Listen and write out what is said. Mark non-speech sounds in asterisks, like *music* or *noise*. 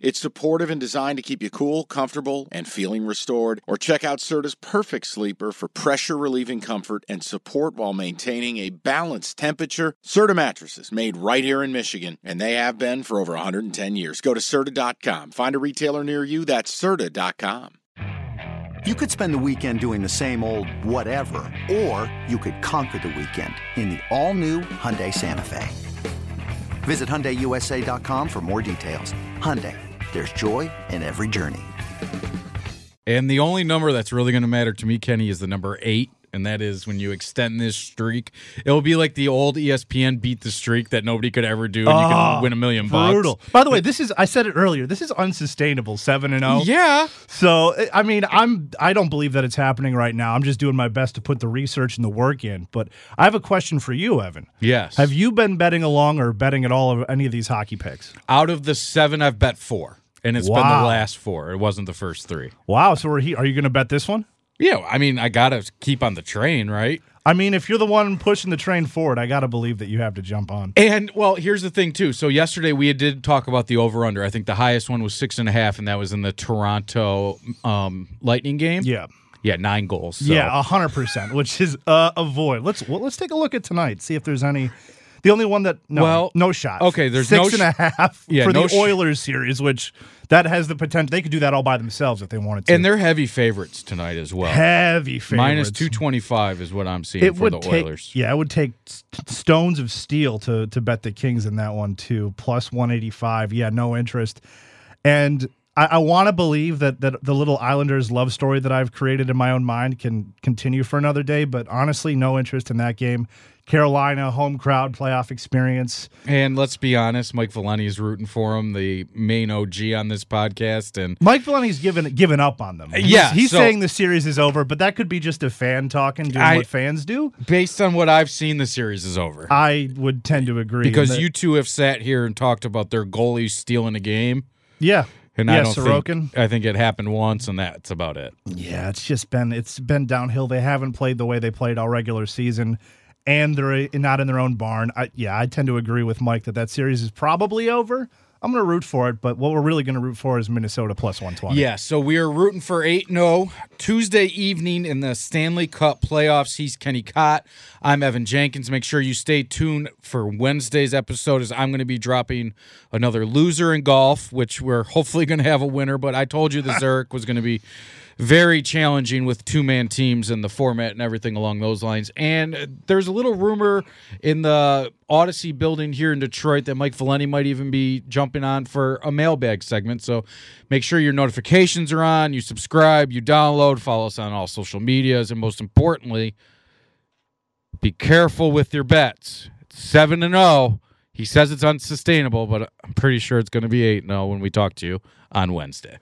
It's supportive and designed to keep you cool, comfortable, and feeling restored. Or check out Serta's Perfect Sleeper for pressure relieving comfort and support while maintaining a balanced temperature. Serta mattresses made right here in Michigan, and they have been for over 110 years. Go to Serta.com. Find a retailer near you. That's Serta.com. You could spend the weekend doing the same old whatever, or you could conquer the weekend in the all-new Hyundai Santa Fe. Visit HyundaiUSA.com for more details. Hyundai, there's joy in every journey. And the only number that's really going to matter to me, Kenny, is the number eight. And that is when you extend this streak, it'll be like the old ESPN beat the streak that nobody could ever do, and you Oh, can ah, win a million bucks. Brutal. By the way, this is I said it earlier. This is unsustainable. Seven and zero. Yeah, So eh, I mean, I'm I don't believe that it's happening right now. I'm just doing my best to put the research and the work in. But I have a question for you, Evan. yes. Have you been betting along or betting at all of any of these hockey picks? out of the seven, I've bet four, and it's been the last four. It wasn't the first three. Wow. So are, he, are you going to bet this one? Yeah, I mean, I gotta keep on the train, right? I mean, if you're the one pushing the train forward, I got to believe that you have to jump on. And well, here's the thing too. So yesterday we did talk about the over under. I think the highest one was six and a half, and that was in the Toronto um, Lightning game. Yeah. yeah, nine goals. So. Yeah, hundred percent, which is uh, a void. Let's well, let's take a look at tonight. See if there's any. The only one that no, Well, no shot. okay, there's six no and a half *laughs* Yeah, for no the sh- Oilers series, which that has the potential. They could do that all by themselves if they wanted to. and they're heavy favorites tonight as well. heavy favorites. Minus two twenty five is what I'm seeing It for would the take, Oilers. yeah, it would take stones of steel to to bet the Kings in that one too. Plus one eighty five. Yeah, no interest. And I, I want to believe that that the little Islanders love story that I've created in my own mind can continue for another day. But honestly, no interest in that game. Carolina home crowd playoff experience. And let's be honest, Mike Valeni is rooting for him, the main OG on this podcast, and Mike Valeni's given given up on them. He's, Yeah, he's so- saying the series is over, but that could be just a fan talking, doing I- what fans do. based on what I've seen, the series is over. I would tend to agree because that- you two have sat here and talked about their goalies stealing a game, yeah, and yeah, I don't Sorokin. think I think it happened once, and that's about it. Yeah, it's just been it's been downhill. They haven't played the way they played all regular season, and they're eh, not in their own barn. I, yeah, I tend to agree with Mike that that series is probably over. I'm going to root for it, but what we're really going to root for is Minnesota plus 120. Yeah, so we are rooting for 8 0 Tuesday evening in the Stanley Cup playoffs. He's Kenny Kott. I'm Evan Jenkins. Make sure you stay tuned for Wednesday's episode as I'm going to be dropping another loser in golf, which we're hopefully going to have a winner. But I told you the *laughs* Zurich was going to be very challenging with two man teams and the format and everything along those lines. And there's a little rumor in the Audacy building here in Detroit that Mike Valeni might even be jumping on for a mailbag segment. So make sure your notifications are on, you subscribe, you download, follow us on all social medias, and most importantly, be careful with your bets. It's 7 and 0. He says it's unsustainable, but I'm pretty sure it's going to be 8 0 when we talk to you on Wednesday.